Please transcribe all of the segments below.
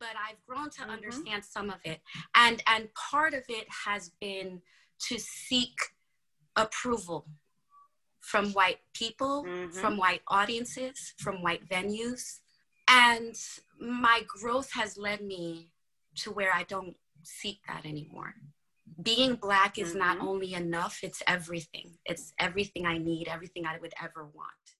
but I've grown to mm-hmm. understand some of it. And and part of it has been to seek approval from white people, mm-hmm. from white audiences, from white venues. And my growth has led me to where I don't seek that anymore. Being Black is mm-hmm. not only enough, it's everything. It's everything I need, everything I would ever want.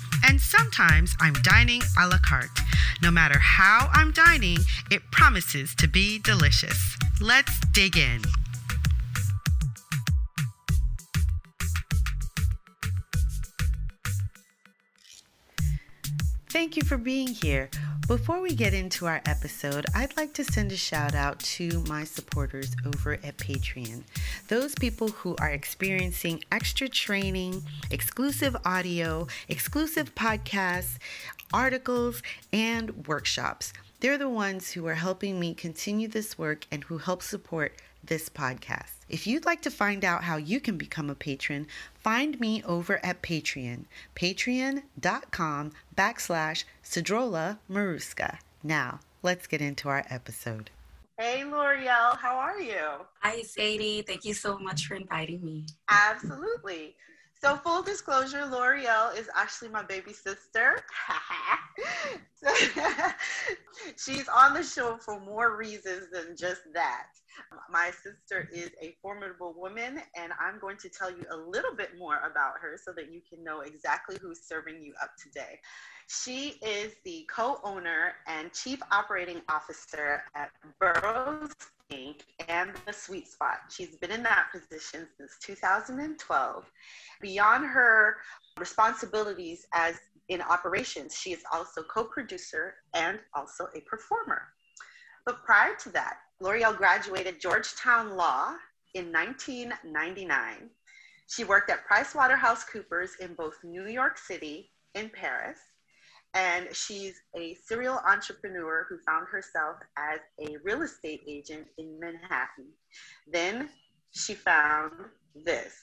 and sometimes I'm dining a la carte. No matter how I'm dining, it promises to be delicious. Let's dig in. Thank you for being here. Before we get into our episode, I'd like to send a shout out to my supporters over at Patreon. Those people who are experiencing extra training, exclusive audio, exclusive podcasts, articles, and workshops. They're the ones who are helping me continue this work and who help support this podcast. If you'd like to find out how you can become a patron, find me over at Patreon, patreon.com backslash Cedrola Maruska. Now, let's get into our episode. Hey, L'Oreal, how are you? Hi, Sadie. Thank you so much for inviting me. Absolutely. So, full disclosure, L'Oreal is actually my baby sister. She's on the show for more reasons than just that. My sister is a formidable woman, and I'm going to tell you a little bit more about her so that you can know exactly who's serving you up today. She is the co owner and chief operating officer at Burroughs Inc. and The Sweet Spot. She's been in that position since 2012. Beyond her responsibilities as in operations, she is also co producer and also a performer. But prior to that, L'Oreal graduated Georgetown Law in 1999. She worked at PricewaterhouseCoopers in both New York City and Paris. And she's a serial entrepreneur who found herself as a real estate agent in Manhattan. Then she found this.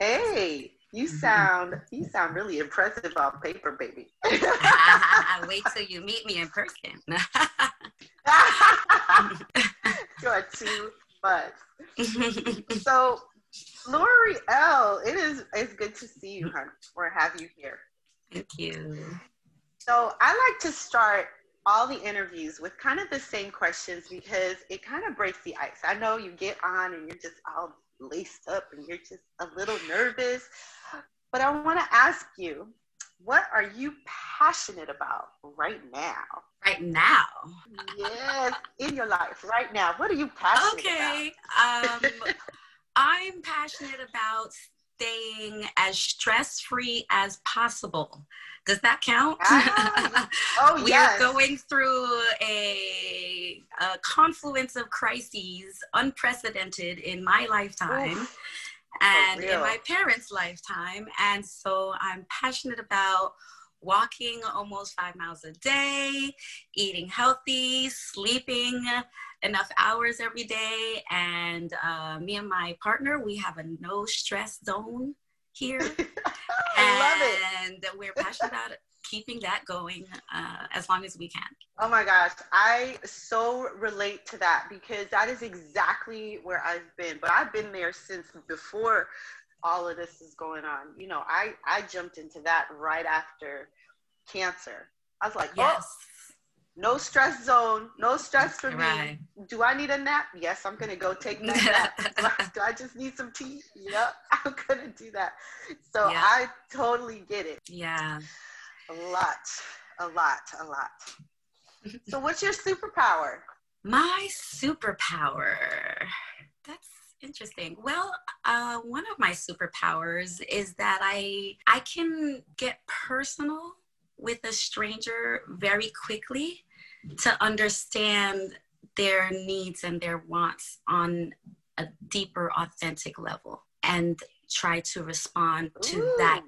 Hey, you mm-hmm. sound you sound really impressive on paper, baby. Wait till you meet me in person. You're too much. so, L'Oreal, it is it's good to see you, honey, or have you here. Thank you. So, I like to start all the interviews with kind of the same questions because it kind of breaks the ice. I know you get on and you're just all laced up and you're just a little nervous, but I want to ask you what are you passionate about right now? Right now? Yes, in your life, right now. What are you passionate okay. about? Okay. Um, I'm passionate about staying as stress free as possible. Does that count? Ah, oh, we yes. are going through a, a, confluence of crises unprecedented in my lifetime. Oof and in my parents' lifetime. And so I'm passionate about walking almost five miles a day, eating healthy, sleeping enough hours every day. And uh, me and my partner, we have a no stress zone here. I love it. And we're passionate about it keeping that going uh, as long as we can. Oh my gosh, I so relate to that because that is exactly where I've been. But I've been there since before all of this is going on. You know, I I jumped into that right after cancer. I was like, oh, yes. oh. No stress zone, no stress for right. me. Do I need a nap? Yes, I'm gonna go take my nap. do I just need some tea? Yep, I'm gonna do that. So yeah. I totally get it. Yeah. A lot, a lot, a lot. so, what's your superpower? My superpower. That's interesting. Well, uh, one of my superpowers is that I I can get personal with a stranger very quickly to understand their needs and their wants on a deeper, authentic level and try to respond to Ooh. that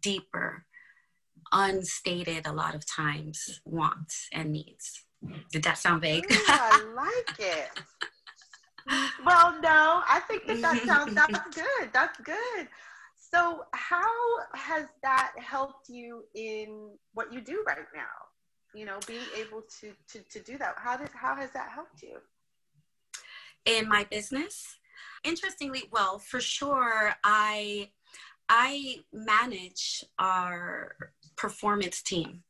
deeper, unstated, a lot of times, wants and needs. Did that sound vague? Ooh, I like it. well, no, I think that that sounds that's good. That's good. So, how has that helped you in what you do right now? You know, being able to to to do that. How did how has that helped you? In my business, interestingly, well, for sure, I I manage our performance team,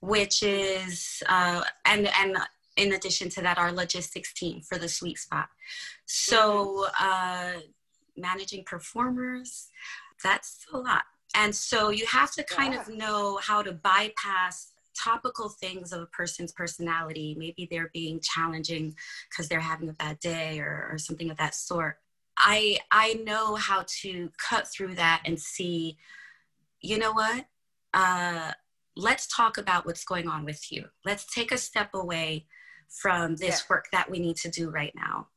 which is uh, and and in addition to that, our logistics team for the sweet spot. So, uh, managing performers, that's a lot. And so you have to kind yeah. of know how to bypass topical things of a person's personality. Maybe they're being challenging because they're having a bad day or, or something of that sort. I I know how to cut through that and see, you know what? Uh, let's talk about what's going on with you. Let's take a step away from this yeah. work that we need to do right now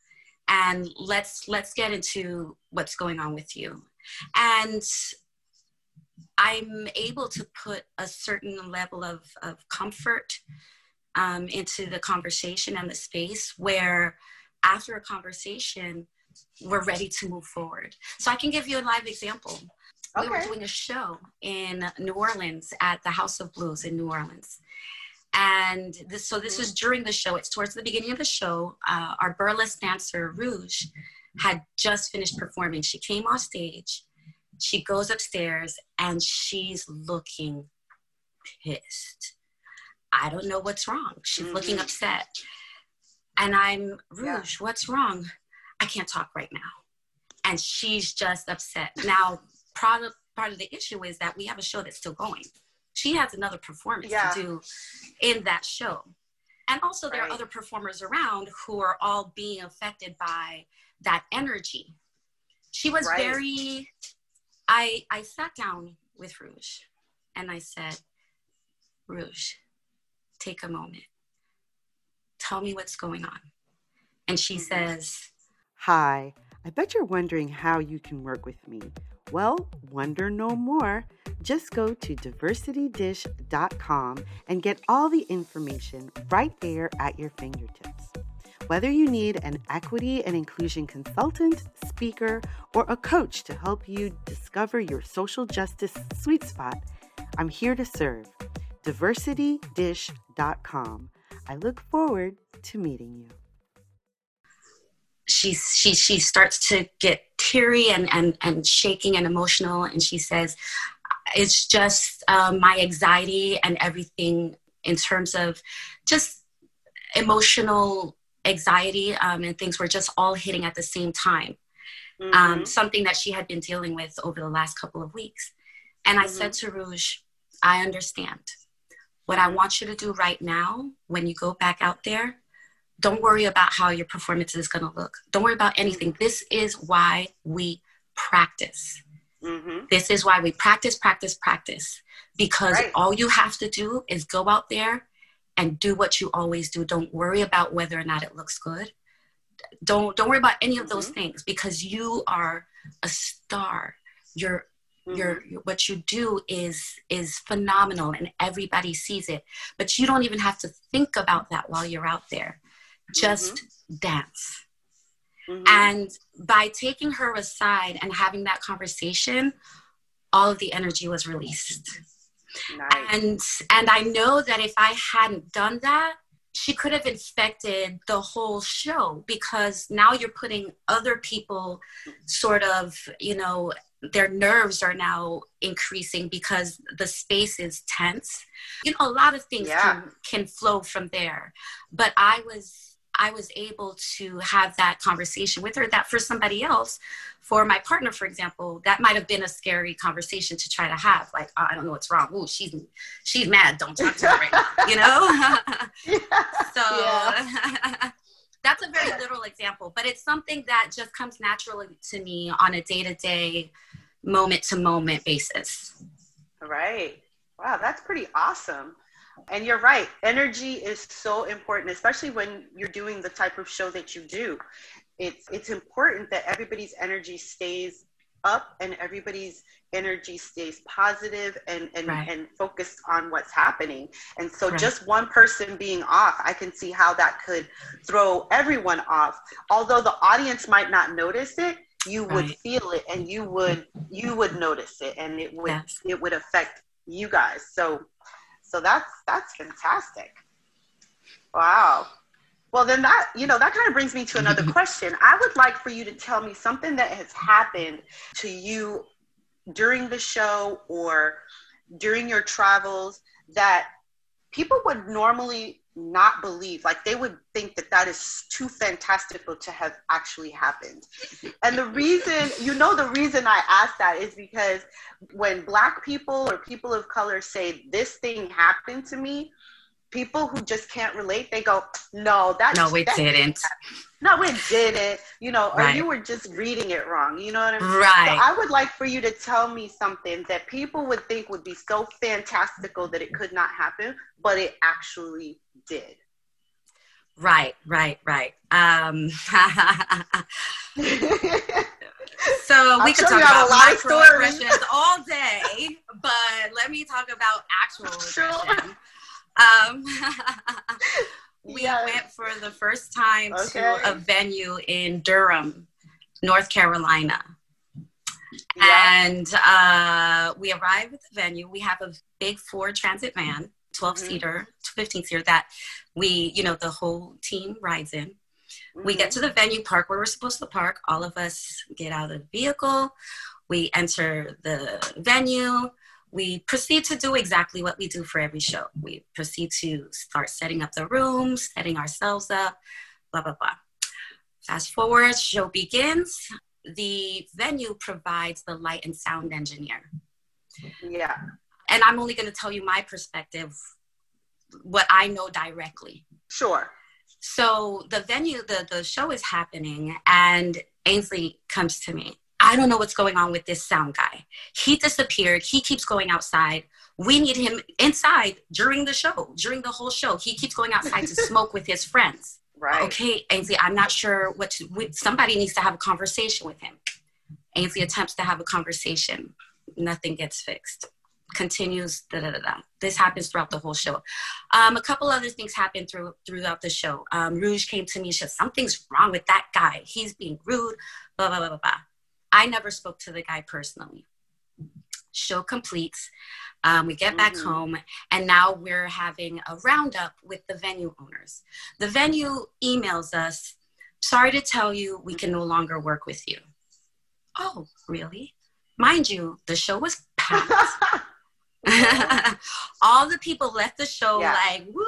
and let's let's get into what's going on with you and i'm able to put a certain level of, of comfort um, into the conversation and the space where after a conversation we're ready to move forward so i can give you a live example okay. we were doing a show in new orleans at the house of blues in new orleans and this, so this was during the show. It's towards the beginning of the show. Uh, our burlesque dancer, Rouge, had just finished performing. She came off stage. She goes upstairs and she's looking pissed. I don't know what's wrong. She's mm-hmm. looking upset. And I'm, Rouge, yeah. what's wrong? I can't talk right now. And she's just upset. Now, part of, part of the issue is that we have a show that's still going she has another performance yeah. to do in that show. And also, there right. are other performers around who are all being affected by that energy. She was right. very. I I sat down with Rouge, and I said, Rouge, take a moment. Tell me what's going on. And she mm-hmm. says, Hi, I bet you're wondering how you can work with me. Well, wonder no more. Just go to diversitydish.com and get all the information right there at your fingertips. Whether you need an equity and inclusion consultant, speaker, or a coach to help you discover your social justice sweet spot, I'm here to serve. Diversitydish.com. I look forward to meeting you she she she starts to get teary and and and shaking and emotional and she says it's just um, my anxiety and everything in terms of just emotional anxiety um, and things were just all hitting at the same time um, mm-hmm. um, something that she had been dealing with over the last couple of weeks and mm-hmm. i said to rouge i understand what i want you to do right now when you go back out there don't worry about how your performance is going to look. Don't worry about anything. This is why we practice. Mm-hmm. This is why we practice, practice, practice. Because right. all you have to do is go out there and do what you always do. Don't worry about whether or not it looks good. Don't don't worry about any of those mm-hmm. things because you are a star. You're mm-hmm. Your, what you do is is phenomenal and everybody sees it but you don't even have to think about that while you're out there just mm-hmm. dance. Mm-hmm. And by taking her aside and having that conversation, all of the energy was released. Nice. And and I know that if I hadn't done that, she could have infected the whole show because now you're putting other people sort of, you know, their nerves are now increasing because the space is tense. You know, a lot of things yeah. can, can flow from there. But I was I was able to have that conversation with her that for somebody else, for my partner, for example, that might have been a scary conversation to try to have. Like, oh, I don't know what's wrong. Ooh, she's she's mad. Don't talk to her right now. You know? so that's a very literal example, but it's something that just comes naturally to me on a day-to-day, moment-to-moment basis. Right. Wow, that's pretty awesome. And you're right. Energy is so important, especially when you're doing the type of show that you do. it's it's important that everybody's energy stays up and everybody's energy stays positive and and, right. and focused on what's happening and so right. just one person being off i can see how that could throw everyone off although the audience might not notice it you would right. feel it and you would you would notice it and it would yes. it would affect you guys so so that's that's fantastic wow well, then that, you know, that kind of brings me to another question. I would like for you to tell me something that has happened to you during the show or during your travels that people would normally not believe like they would think that that is too fantastical to have actually happened. And the reason you know the reason i ask that is because when black people or people of color say this thing happened to me people who just can't relate, they go, no, that no, it didn't. No, it didn't. You know, or you were just reading it wrong. You know what I mean? Right. So I would like for you to tell me something that people would think would be so fantastical that it could not happen, but it actually did. Right, right, right. Um, so we could talk about microaggressions all day, but let me talk about actual. Um, we yes. went for the first time okay. to a venue in Durham, North Carolina. Yeah. And uh, we arrived at the venue. We have a big Ford transit van, 12 mm-hmm. seater, 15 seater that we, you know, the whole team rides in. Mm-hmm. We get mm-hmm. to the venue, park where we're supposed to park. All of us get out of the vehicle. We enter the venue we proceed to do exactly what we do for every show. We proceed to start setting up the rooms, setting ourselves up, blah, blah, blah. Fast forward, show begins. The venue provides the light and sound engineer. Yeah. And I'm only going to tell you my perspective, what I know directly. Sure. So the venue, the, the show is happening, and Ainsley comes to me I don't know what's going on with this sound guy. He disappeared. He keeps going outside. We need him inside during the show, during the whole show. He keeps going outside to smoke with his friends. Right. Okay, Ainsley, I'm not sure what to, somebody needs to have a conversation with him. Ainsley attempts to have a conversation. Nothing gets fixed. Continues, da da da da. This happens throughout the whole show. Um, a couple other things happened through, throughout the show. Um, Rouge came to me and said, Something's wrong with that guy. He's being rude, blah, blah, blah, blah, blah. I never spoke to the guy personally. Show completes. Um, we get back mm-hmm. home, and now we're having a roundup with the venue owners. The venue emails us Sorry to tell you, we can no longer work with you. Oh, really? Mind you, the show was packed. all the people left the show yeah. like, woo.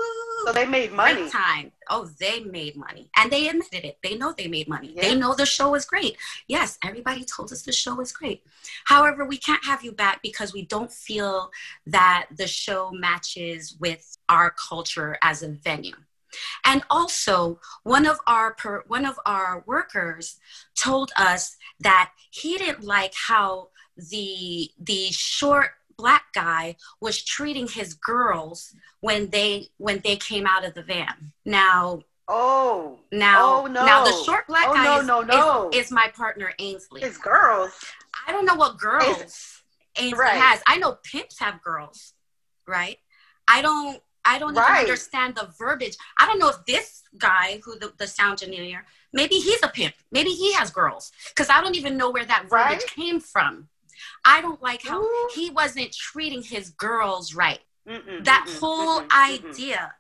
So they made money. Time. Oh, they made money. And they admitted it. They know they made money. Yeah. They know the show was great. Yes, everybody told us the show was great. However, we can't have you back because we don't feel that the show matches with our culture as a venue. And also, one of our per, one of our workers told us that he didn't like how the the short black guy was treating his girls when they when they came out of the van. Now Oh now oh, no. now the short black oh, guy no, is, no, no. Is, is, my partner Ainsley. His girls. I don't know what girls it's, Ainsley right. has. I know pimps have girls, right? I don't I don't right. even understand the verbiage. I don't know if this guy who the, the sound engineer, maybe he's a pimp. Maybe he has girls. Because I don't even know where that verbiage right? came from. I don't like how Ooh. he wasn't treating his girls right. Mm-mm, that mm-mm, whole mm-mm, idea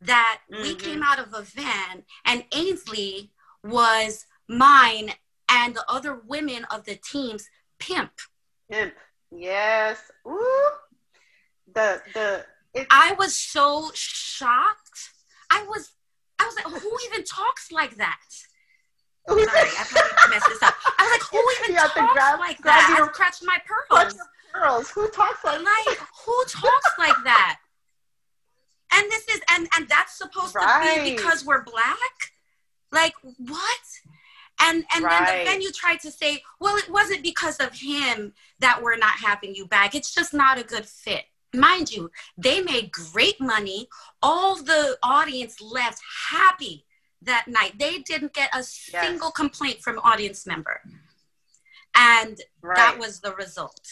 that we came out of a van and Ainsley was mine and the other women of the team's pimp. Pimp. Yes. Ooh. The the I was so shocked. I was I was like, who even talks like that? Sorry, I probably messed this up. I was like, who even talks grab, like that? Your, I scratched my pearls. pearls. Who talks like like who talks like that? And this is and and that's supposed right. to be because we're black. Like what? And and right. then the venue tried to say, well, it wasn't because of him that we're not having you back. It's just not a good fit. Mind you, they made great money. All the audience left happy that night. They didn't get a single yes. complaint from audience member. And right. that was the result.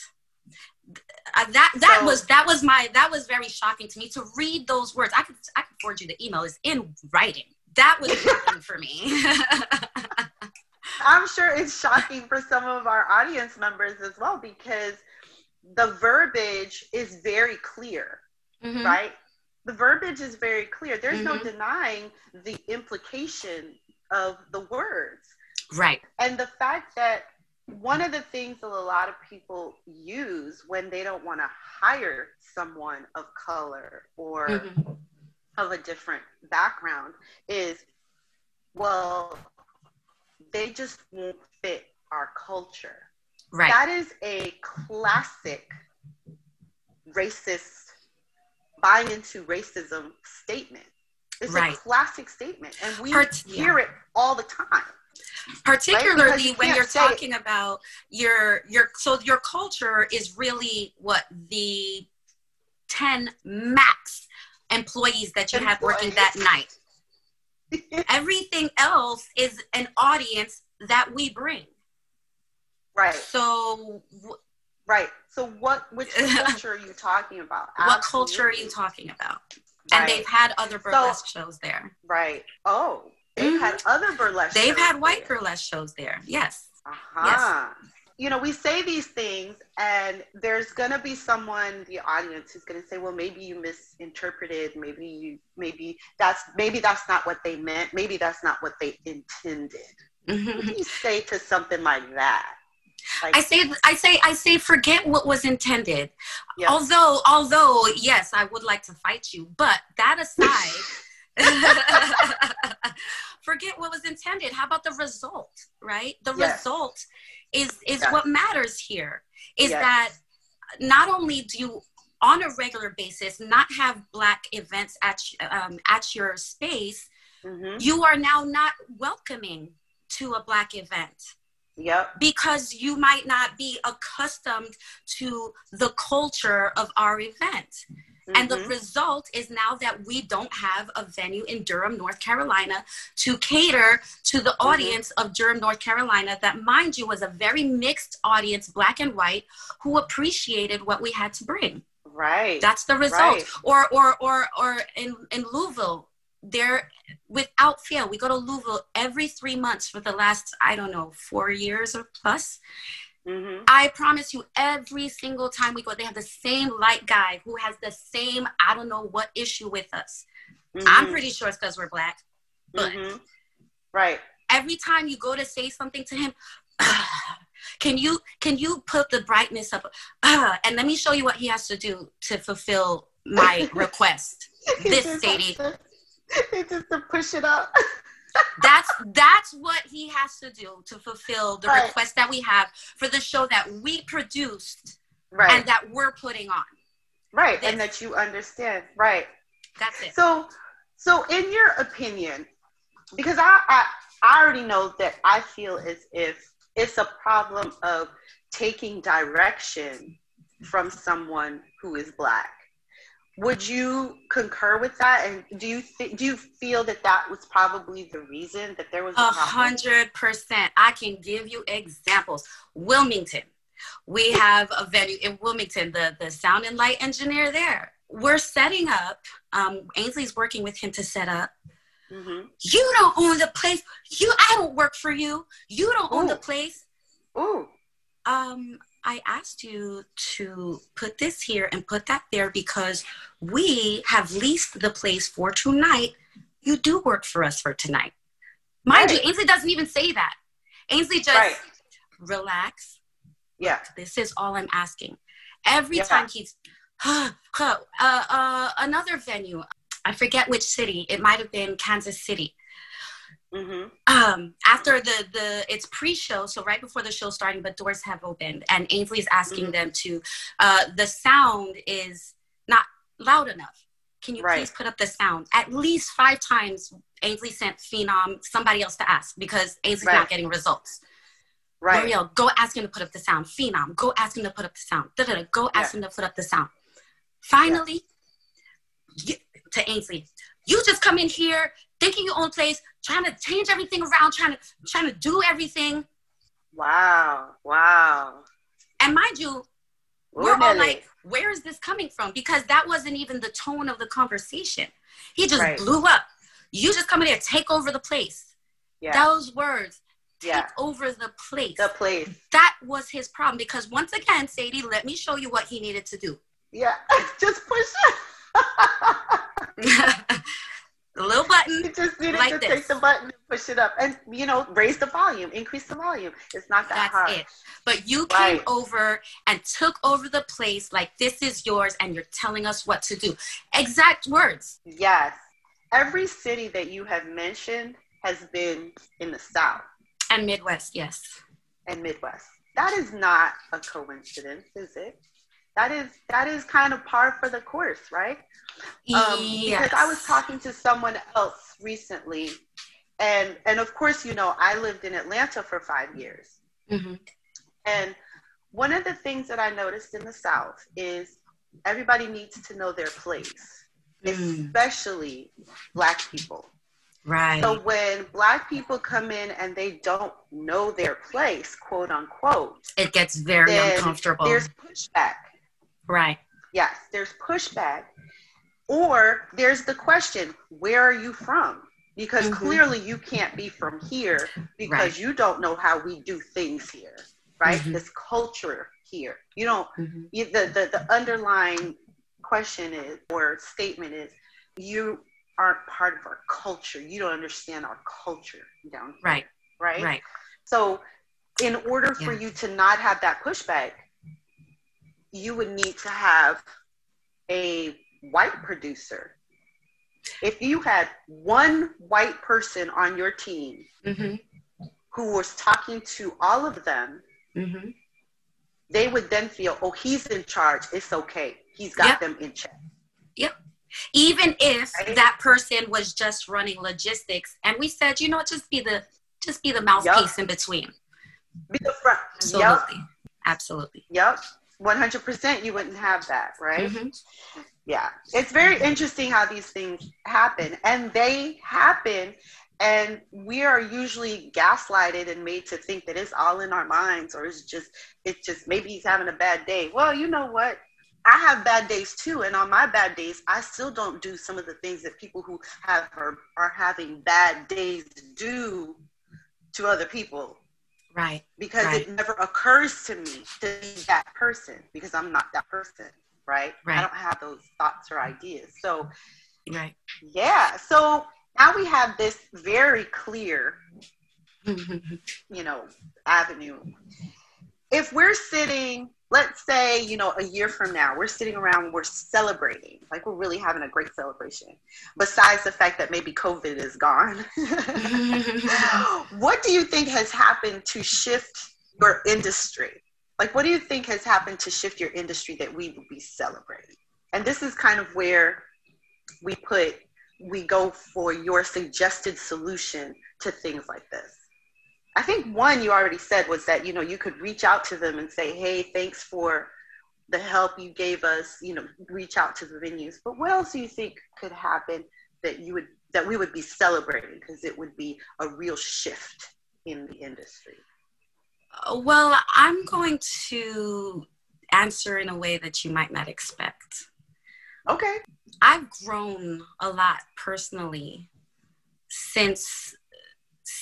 Uh, that that so, was that was my that was very shocking to me to read those words. I could I could forward you the email. It's in writing. That was shocking for me. I'm sure it's shocking for some of our audience members as well because the verbiage is very clear, mm-hmm. right? The verbiage is very clear. There's mm-hmm. no denying the implication of the words. Right. And the fact that one of the things that a lot of people use when they don't want to hire someone of color or mm-hmm. of a different background is, well, they just won't fit our culture. Right. That is a classic racist, buying into racism statement. It's right. a classic statement, and we Part, hear yeah. it all the time particularly right? when you're talking it. about your your so your culture is really what the 10 max employees that you employees. have working that night everything else is an audience that we bring right so right so what which culture are you talking about Absolutely. what culture are you talking about right. and they've had other burlesque so, shows there right oh They've mm-hmm. had other burlesque. They've had white there. burlesque shows there. Yes. Uh-huh. Yes. You know, we say these things, and there's gonna be someone, the audience, who's gonna say, "Well, maybe you misinterpreted. Maybe you, maybe that's, maybe that's not what they meant. Maybe that's not what they intended." Mm-hmm. What do you say to something like that? Like, I say, I say, I say, forget what was intended. Yes. Although, although, yes, I would like to fight you, but that aside. forget what was intended how about the result right the yes. result is is yes. what matters here is that not only do you on a regular basis not have black events at um, at your space mm-hmm. you are now not welcoming to a black event Yep. Because you might not be accustomed to the culture of our event. Mm-hmm. And the mm-hmm. result is now that we don't have a venue in Durham, North Carolina to cater to the mm-hmm. audience of Durham, North Carolina, that, mind you, was a very mixed audience, black and white, who appreciated what we had to bring. Right. That's the result. Right. Or, or, or, or in, in Louisville, there without fail we go to louisville every three months for the last i don't know four years or plus Mm-hmm. I promise you, every single time we go, they have the same light guy who has the same, I don't know what issue with us. Mm-hmm. I'm pretty sure it's because we're black. But mm-hmm. right. Every time you go to say something to him, can you can you put the brightness up? And let me show you what he has to do to fulfill my request. this Sadie. They just to push it up. that's that's what he has to do to fulfill the right. request that we have for the show that we produced right. and that we're putting on. Right, this. and that you understand. Right. That's it. So, so in your opinion, because I, I I already know that I feel as if it's a problem of taking direction from someone who is black would you concur with that? And do you th- do you feel that that was probably the reason that there was a hundred percent. I can give you examples. Wilmington. We have a venue in wilmington the the sound and light engineer there. We're setting up um, ainsley's working with him to set up. Mm-hmm. you don't own the place. You i don't work for you. You don't Ooh. own the place. Ooh. um I asked you to put this here and put that there because we have leased the place for tonight. You do work for us for tonight. Mind right. you, Ainsley doesn't even say that. Ainsley just right. relax. Yeah. This is all I'm asking. Every yeah. time he's uh, uh, uh, another venue. I forget which city. It might have been Kansas City. Mm-hmm. Um, after the the it's pre-show, so right before the show starting, but doors have opened, and Ainsley is asking mm-hmm. them to. Uh, the sound is not loud enough. Can you right. please put up the sound? At least five times, Ainsley sent Phenom somebody else to ask because Ainsley's right. not getting results. Right. L'Oreal, go ask him to put up the sound. Phenom, go ask him to put up the sound. Da-da-da, go ask yeah. him to put up the sound. Finally, yeah. you, to Ainsley, you just come in here thinking your own place, trying to change everything around, trying to trying to do everything. Wow. Wow. And mind you, we're all like, where is this coming from? Because that wasn't even the tone of the conversation. He just right. blew up. You just come in here, take over the place. Yeah. Those words, take yeah. over the place. The place. That was his problem because once again, Sadie, let me show you what he needed to do. Yeah, just push it. the little button. You just needed like to this. take the button and push it up, and you know, raise the volume, increase the volume. It's not that That's hard. It. But you right. came over and took over the place like this is yours, and you're telling us what to do. Exact words. Yes. Every city that you have mentioned has been in the South and Midwest. Yes. And Midwest. That is not a coincidence, is it? That is that is kind of par for the course, right? Um, yes. Because I was talking to someone else recently, and and of course, you know, I lived in Atlanta for five years, mm-hmm. and one of the things that I noticed in the South is everybody needs to know their place, mm. especially Black people. Right. So when Black people come in and they don't know their place, quote unquote, it gets very uncomfortable. There's pushback. Right. Yes, there's pushback. Or there's the question, where are you from? Because mm-hmm. clearly you can't be from here because right. you don't know how we do things here, right? Mm-hmm. This culture here. You don't, mm-hmm. you, the, the, the underlying question is, or statement is, you aren't part of our culture. You don't understand our culture down here. Right. Right. Right. So, in order for yeah. you to not have that pushback, you would need to have a white producer. If you had one white person on your team mm-hmm. who was talking to all of them, mm-hmm. they would then feel, oh, he's in charge. It's okay. He's got yep. them in check. Yep. Even if right? that person was just running logistics, and we said, you know, just be the just be the mouthpiece yep. in between. Be the front. Absolutely. Yep. Absolutely. Yep. 100% you wouldn't have that, right? Mm-hmm. Yeah. It's very interesting how these things happen and they happen and we are usually gaslighted and made to think that it's all in our minds or it's just it's just maybe he's having a bad day. Well, you know what? I have bad days too, and on my bad days, I still don't do some of the things that people who have are, are having bad days do to other people. Right. Because right. it never occurs to me to be that person because I'm not that person. Right. Right. I don't have those thoughts or ideas. So, right. Yeah. So now we have this very clear, you know, avenue. If we're sitting let's say you know a year from now we're sitting around we're celebrating like we're really having a great celebration besides the fact that maybe covid is gone. What do you think has happened to shift your industry? Like what do you think has happened to shift your industry that we would be celebrating? And this is kind of where we put we go for your suggested solution to things like this I think one you already said was that you know you could reach out to them and say, "Hey, thanks for the help you gave us." You know, reach out to the venues. But what else do you think could happen that you would that we would be celebrating because it would be a real shift in the industry? Uh, well, I'm going to answer in a way that you might not expect. Okay. I've grown a lot personally since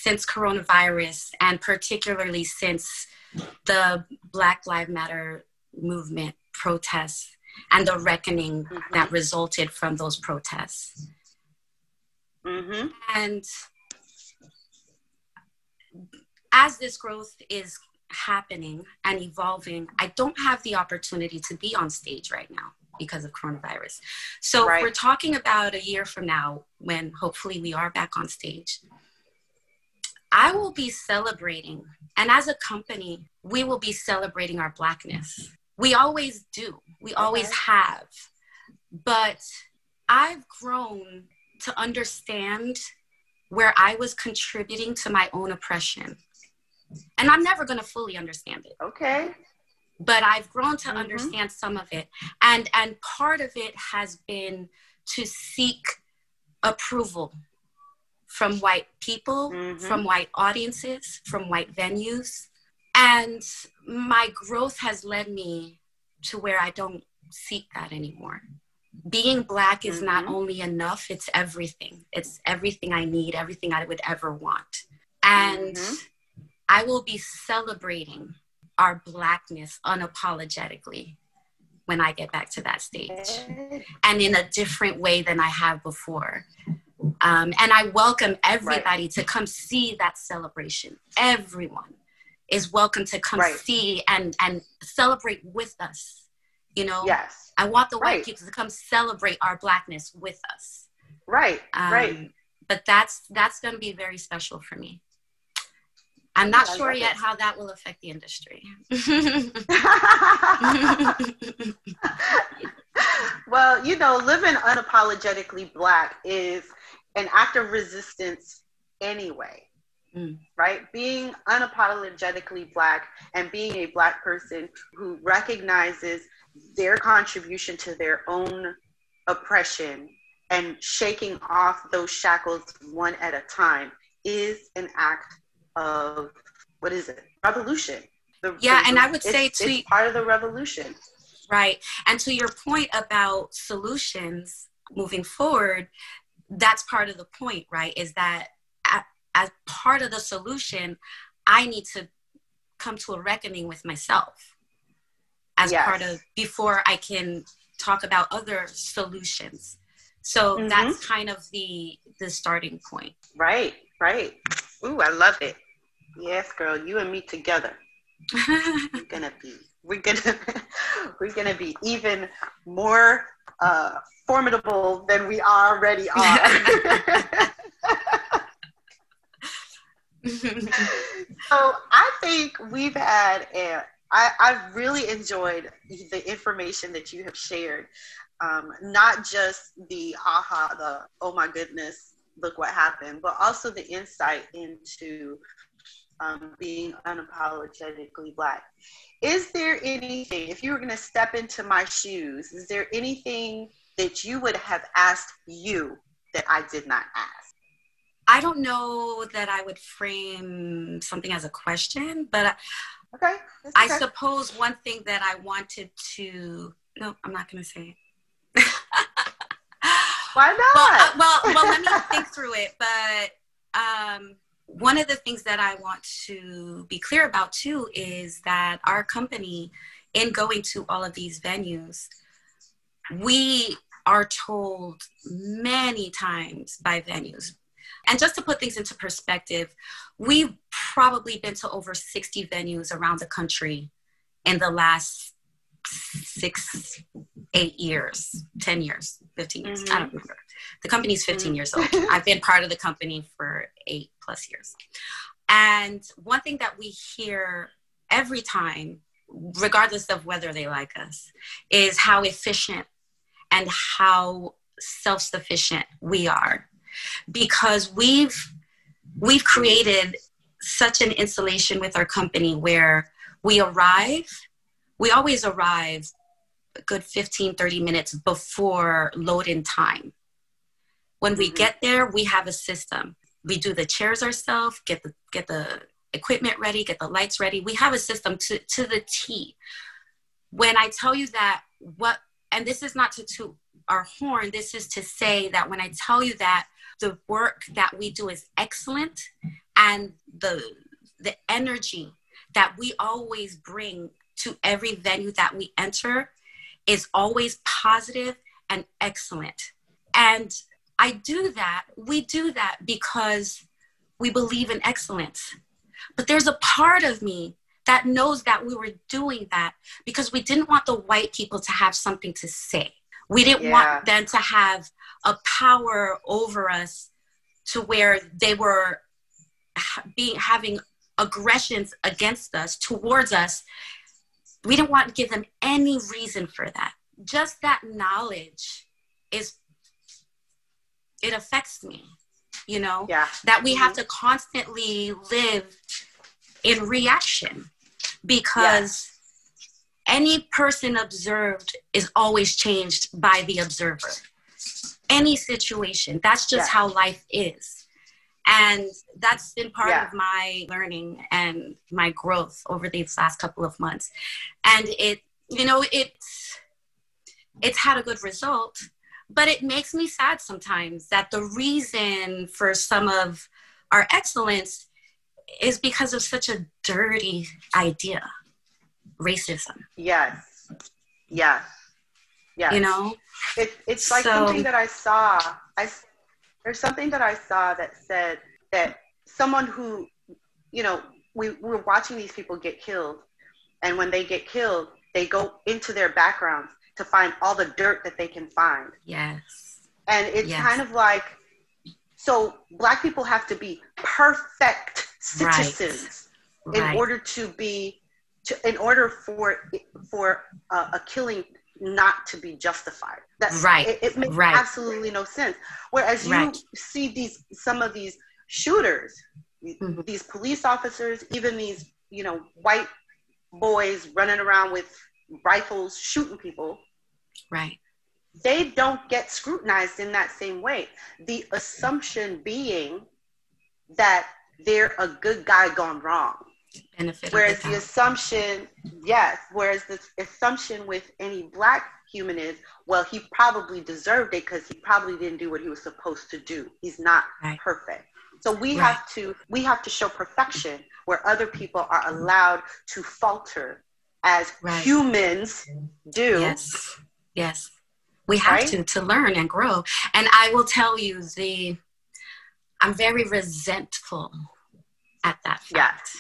since coronavirus and particularly since the Black Lives Matter movement protests and the reckoning mm-hmm. that resulted from those protests. Mm-hmm. And as this growth is happening and evolving, I don't have the opportunity to be on stage right now because of coronavirus. So right. we're talking about a year from now when hopefully we are back on stage. I will be celebrating, and as a company, we will be celebrating our Blackness. We always do, we okay. always have. But I've grown to understand where I was contributing to my own oppression. And I'm never going to fully understand it. Okay. But I've grown to mm-hmm. understand some of it. And and part of it has been to seek approval from white people, mm-hmm. from white audiences, from white venues. And my growth has led me to where I don't seek that anymore. Being Black is mm-hmm. not only enough, it's everything. It's everything I need, everything I would ever want. And mm-hmm. I will be celebrating our Blackness unapologetically when I get back to that stage and in a different way than I have before. Um, and I welcome everybody right. to come see that celebration. Everyone is welcome to come right. see and and celebrate with us. You know, yes. I want the white right. people to come celebrate our blackness with us. Right, um, right. But that's that's going to be very special for me. I'm not sure yet it. how that will affect the industry. well, you know, living unapologetically black is an act of resistance anyway. Mm. Right? Being unapologetically black and being a black person who recognizes their contribution to their own oppression and shaking off those shackles one at a time is an act of what is it? Revolution. The, yeah, the, and I would say to it's part of the revolution. Right. And to your point about solutions moving forward, that's part of the point, right? Is that as part of the solution, I need to come to a reckoning with myself as yes. part of before I can talk about other solutions. So mm-hmm. that's kind of the the starting point. Right, right. Ooh, I love it. Yes, girl, you and me together. we're gonna be we're gonna we're gonna be even more uh, formidable than we already are. so I think we've had a I, I've really enjoyed the information that you have shared. Um, not just the aha, the oh my goodness, look what happened, but also the insight into um, being unapologetically black. Is there anything, if you were going to step into my shoes, is there anything that you would have asked you that I did not ask? I don't know that I would frame something as a question, but okay, okay. I suppose one thing that I wanted to no, I'm not going to say it. Why not? Well, uh, well, well, let me think through it. But um, one of the things that I want to be clear about too is that our company, in going to all of these venues, we are told many times by venues. And just to put things into perspective, we've probably been to over 60 venues around the country in the last six, eight years, 10 years, 15 years. Mm-hmm. I don't remember. The company's 15 mm-hmm. years old. I've been part of the company for eight plus years. And one thing that we hear every time, regardless of whether they like us, is how efficient and how self-sufficient we are because we've we've created such an installation with our company where we arrive we always arrive a good 15 30 minutes before load in time when we mm-hmm. get there we have a system we do the chairs ourselves get the get the equipment ready get the lights ready we have a system to to the t when i tell you that what and this is not to toot our horn this is to say that when i tell you that the work that we do is excellent and the the energy that we always bring to every venue that we enter is always positive and excellent. And I do that, we do that because we believe in excellence. But there's a part of me that knows that we were doing that because we didn't want the white people to have something to say. We didn't yeah. want them to have a power over us to where they were being having aggressions against us towards us we don't want to give them any reason for that. Just that knowledge is, it affects me, you know? Yeah. That we mm-hmm. have to constantly live in reaction because any person observed is always changed by the observer. Any situation, that's just how life is. And that's been part yeah. of my learning and my growth over these last couple of months. And it, you know, it's it's had a good result, but it makes me sad sometimes that the reason for some of our excellence is because of such a dirty idea racism. Yes. Yes. Yes. You know? It, it's like so, something that i saw. I there's something that i saw that said that someone who you know we, we were watching these people get killed and when they get killed they go into their backgrounds to find all the dirt that they can find yes and it's yes. kind of like so black people have to be perfect citizens right. in right. order to be to, in order for for uh, a killing not to be justified. That's right. It, it makes right. absolutely no sense. Whereas you see these some of these shooters, mm-hmm. these police officers, even these you know white boys running around with rifles shooting people. Right. They don't get scrutinized in that same way. The assumption being that they're a good guy gone wrong. Benefit whereas the, the assumption, yes, whereas the assumption with any black human is, well, he probably deserved it because he probably didn't do what he was supposed to do. He's not right. perfect. So we right. have to we have to show perfection where other people are allowed to falter as right. humans do. Yes. Yes. We have to to learn and grow. And I will tell you the I'm very resentful at that fact.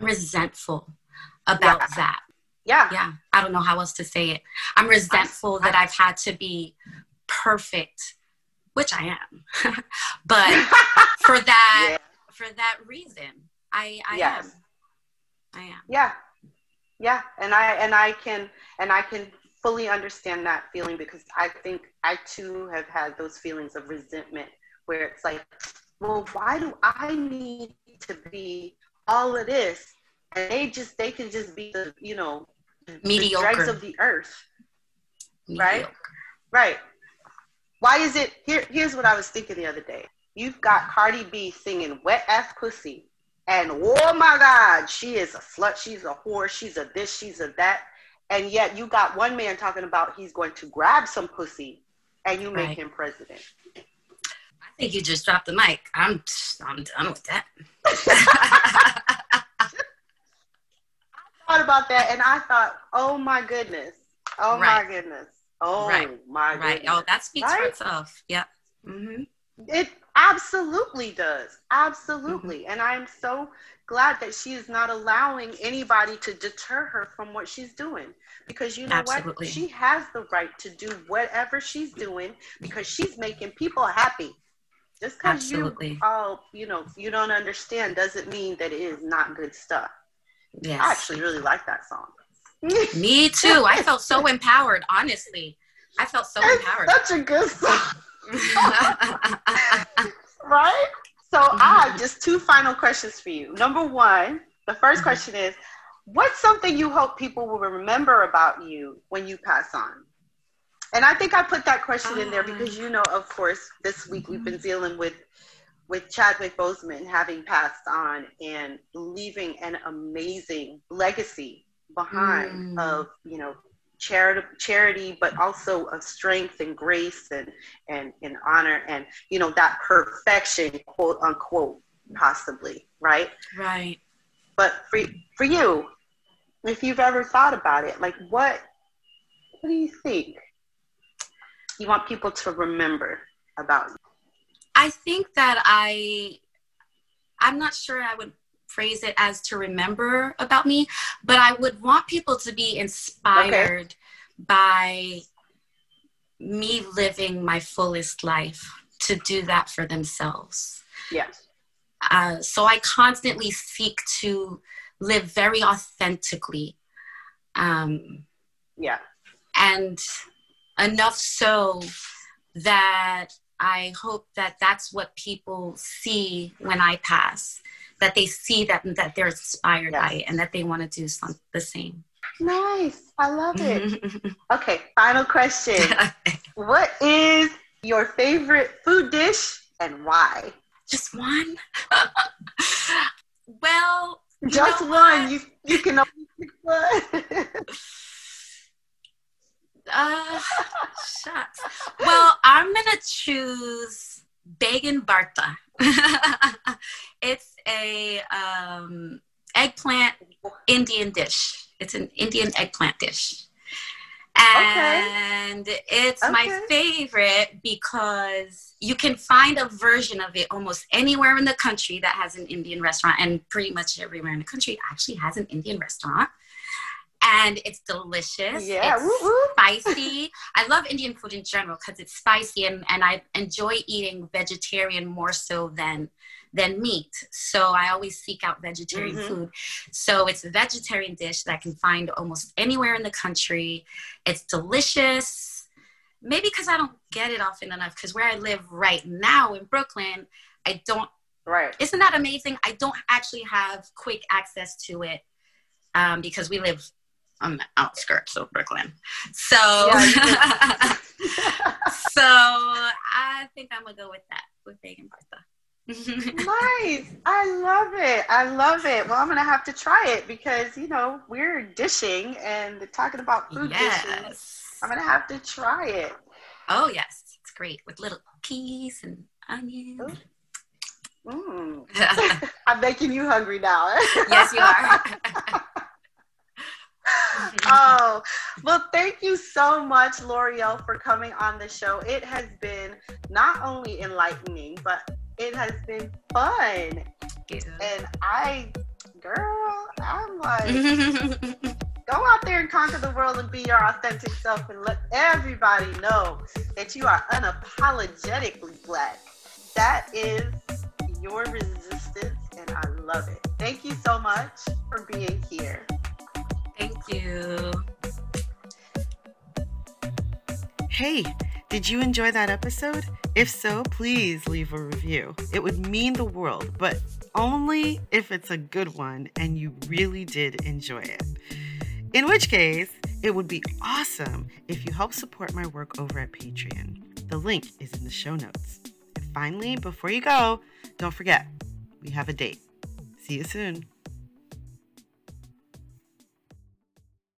Yeah. Resentful about yeah. that. Yeah. Yeah. I don't know how else to say it. I'm resentful that I've had to be perfect, which I am. but for that yeah. for that reason, I I yes. am. I am. Yeah. Yeah. And I and I can and I can fully understand that feeling because I think I too have had those feelings of resentment where it's like, well, why do I need to be all of this? And they just they can just be the you know mediocre the dregs of the earth, mediocre. right? Right. Why is it here? Here's what I was thinking the other day. You've got Cardi B singing "Wet Ass Pussy," and oh my God, she is a slut. She's a whore. She's a this. She's a that. And yet you got one man talking about he's going to grab some pussy, and you make right. him president I think you just dropped the mic. I'm I'm done with that. I thought about that and I thought, oh my goodness. Oh right. my goodness. Oh right. my goodness. Right. Oh, that speaks for itself. Yep. Mm-hmm. It absolutely does. Absolutely. Mm-hmm. And I'm so glad that she is not allowing anybody to deter her from what she's doing. Because you know absolutely. what? She has the right to do whatever she's doing because she's making people happy. Just because you oh you know you don't understand doesn't mean that it is not good stuff. Yes. I actually really like that song. Me too. I felt so empowered, honestly. I felt so it's empowered. Such a good song. right? So mm-hmm. I have just two final questions for you. Number one, the 1st mm-hmm. question is what's something you hope people will remember about you when you pass on? And I think I put that question in there because you know, of course, this week we've been dealing with with Chadwick Boseman having passed on and leaving an amazing legacy behind mm. of you know charity charity but also of strength and grace and and and honor and you know that perfection quote unquote possibly right right but for for you if you've ever thought about it like what what do you think you want people to remember about you? I think that I, I'm not sure I would phrase it as to remember about me, but I would want people to be inspired okay. by me living my fullest life to do that for themselves. Yes. Uh, so I constantly seek to live very authentically. Um, yeah. And enough so that I hope that that's what people see when I pass, that they see that that they're inspired yes. by it and that they want to do some, the same. Nice. I love it. okay, final question. what is your favorite food dish and why? Just one? well, just one. You you can only pick one. uh, shucks. Well, I'm gonna choose Baingan Bharta. it's a um, eggplant Indian dish. It's an Indian eggplant dish. And okay. it's okay. my favorite because you can find a version of it almost anywhere in the country that has an Indian restaurant, and pretty much everywhere in the country actually has an Indian restaurant. And it's delicious. Yeah, it's woo-woo. spicy. I love Indian food in general because it's spicy, and, and I enjoy eating vegetarian more so than than meat. So I always seek out vegetarian mm-hmm. food. So it's a vegetarian dish that I can find almost anywhere in the country. It's delicious. Maybe because I don't get it often enough, because where I live right now in Brooklyn, I don't. Right. Isn't that amazing? I don't actually have quick access to it um, because we live on the outskirts of Brooklyn. So, yeah, so I think I'm gonna go with that with Baingan Bharta nice. I love it. I love it. Well, I'm gonna have to try it because you know we're dishing and talking about food yes. dishes. I'm gonna have to try it. Oh yes, it's great with little peas and onions. Mm. I'm making you hungry now. yes, you are. oh, well, thank you so much, L'Oreal, for coming on the show. It has been not only enlightening, but it has been fun. Yeah. And I, girl, I'm like, go out there and conquer the world and be your authentic self and let everybody know that you are unapologetically black. That is your resistance, and I love it. Thank you so much for being here. Thank you. Hey, did you enjoy that episode? If so, please leave a review. It would mean the world, but only if it's a good one and you really did enjoy it. In which case, it would be awesome if you help support my work over at Patreon. The link is in the show notes. And finally, before you go, don't forget, we have a date. See you soon.